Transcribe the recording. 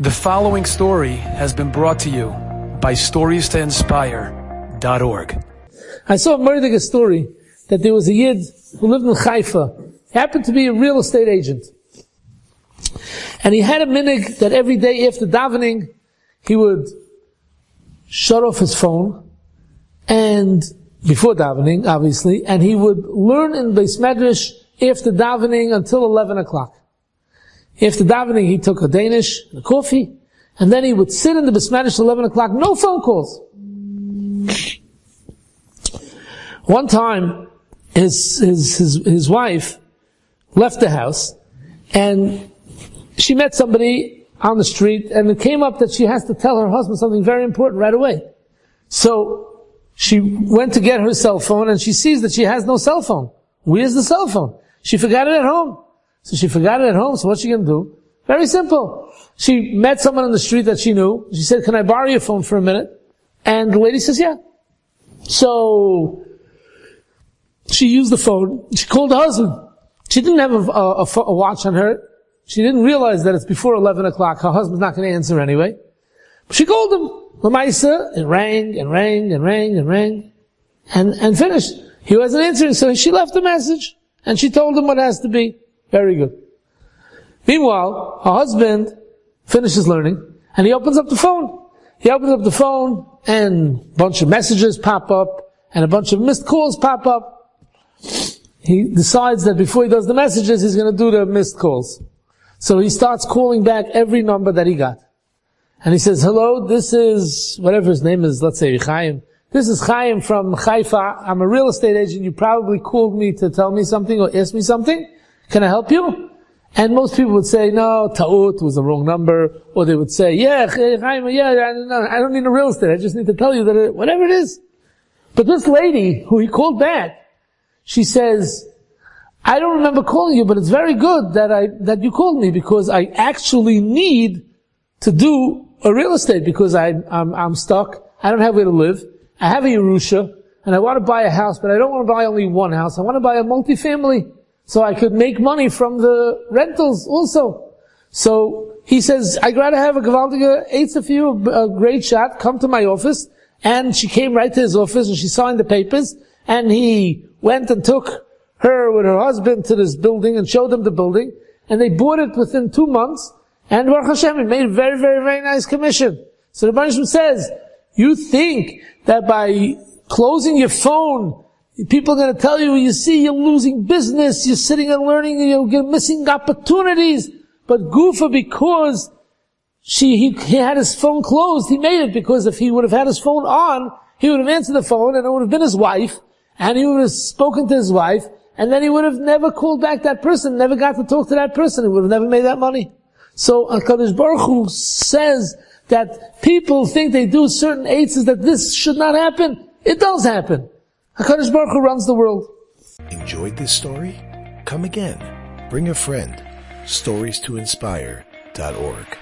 The following story has been brought to you by StoriesToInspire.org. I saw a Murdiga story that there was a Yid who lived in Haifa. Happened to be a real estate agent. And he had a minhag that every day after davening, he would shut off his phone and before davening, obviously, and he would learn in Beis Medrash after davening until 11 o'clock. After davening, he took a Danish, a coffee, and then he would sit in the Bismanish 11 o'clock, no phone calls. One time, his, his, his, his wife left the house, and she met somebody on the street, and it came up that she has to tell her husband something very important right away. So, she went to get her cell phone, and she sees that she has no cell phone. Where's the cell phone? She forgot it at home. So she forgot it at home, so what's she gonna do? Very simple. She met someone on the street that she knew. She said, can I borrow your phone for a minute? And the lady says, yeah. So, she used the phone. She called the husband. She didn't have a, a, a watch on her. She didn't realize that it's before 11 o'clock. Her husband's not going to answer anyway. She called him. Lamaisa, it rang and rang and rang and rang and, and finished. He wasn't answering, so she left a message and she told him what has to be. Very good. Meanwhile, her husband finishes learning and he opens up the phone. He opens up the phone and a bunch of messages pop up and a bunch of missed calls pop up. He decides that before he does the messages, he's going to do the missed calls. So he starts calling back every number that he got. And he says, hello, this is, whatever his name is, let's say Chaim. This is Chaim from Haifa. I'm a real estate agent. You probably called me to tell me something or ask me something. Can I help you? And most people would say, no, ta'ut was the wrong number. Or they would say, yeah, yeah, I don't need a real estate. I just need to tell you that it, whatever it is. But this lady who he called back, she says, I don't remember calling you, but it's very good that I, that you called me because I actually need to do a real estate because I, I'm, I'm stuck. I don't have where to live. I have a Yerusha and I want to buy a house, but I don't want to buy only one house. I want to buy a multifamily. So I could make money from the rentals also. So he says, I'd rather have a Gewaltige Eitz of you, a great shot, come to my office. And she came right to his office and she signed the papers. And he went and took her with her husband to this building and showed them the building. And they bought it within two months. And Baruch Hashem, it made a very, very, very nice commission. So the Banishim says, you think that by closing your phone People are going to tell you, you see, you're losing business, you're sitting and learning, you're missing opportunities. But Gufa, because she, he, he had his phone closed, he made it because if he would have had his phone on, he would have answered the phone and it would have been his wife, and he would have spoken to his wife, and then he would have never called back that person, never got to talk to that person, he would have never made that money. So HaKadosh Baruch Hu says that people think they do certain aids that this should not happen. It does happen. HaKadosh Baruch Hu runs the world. Enjoyed this story? Come again. Bring a friend. StoriesToInspire.org.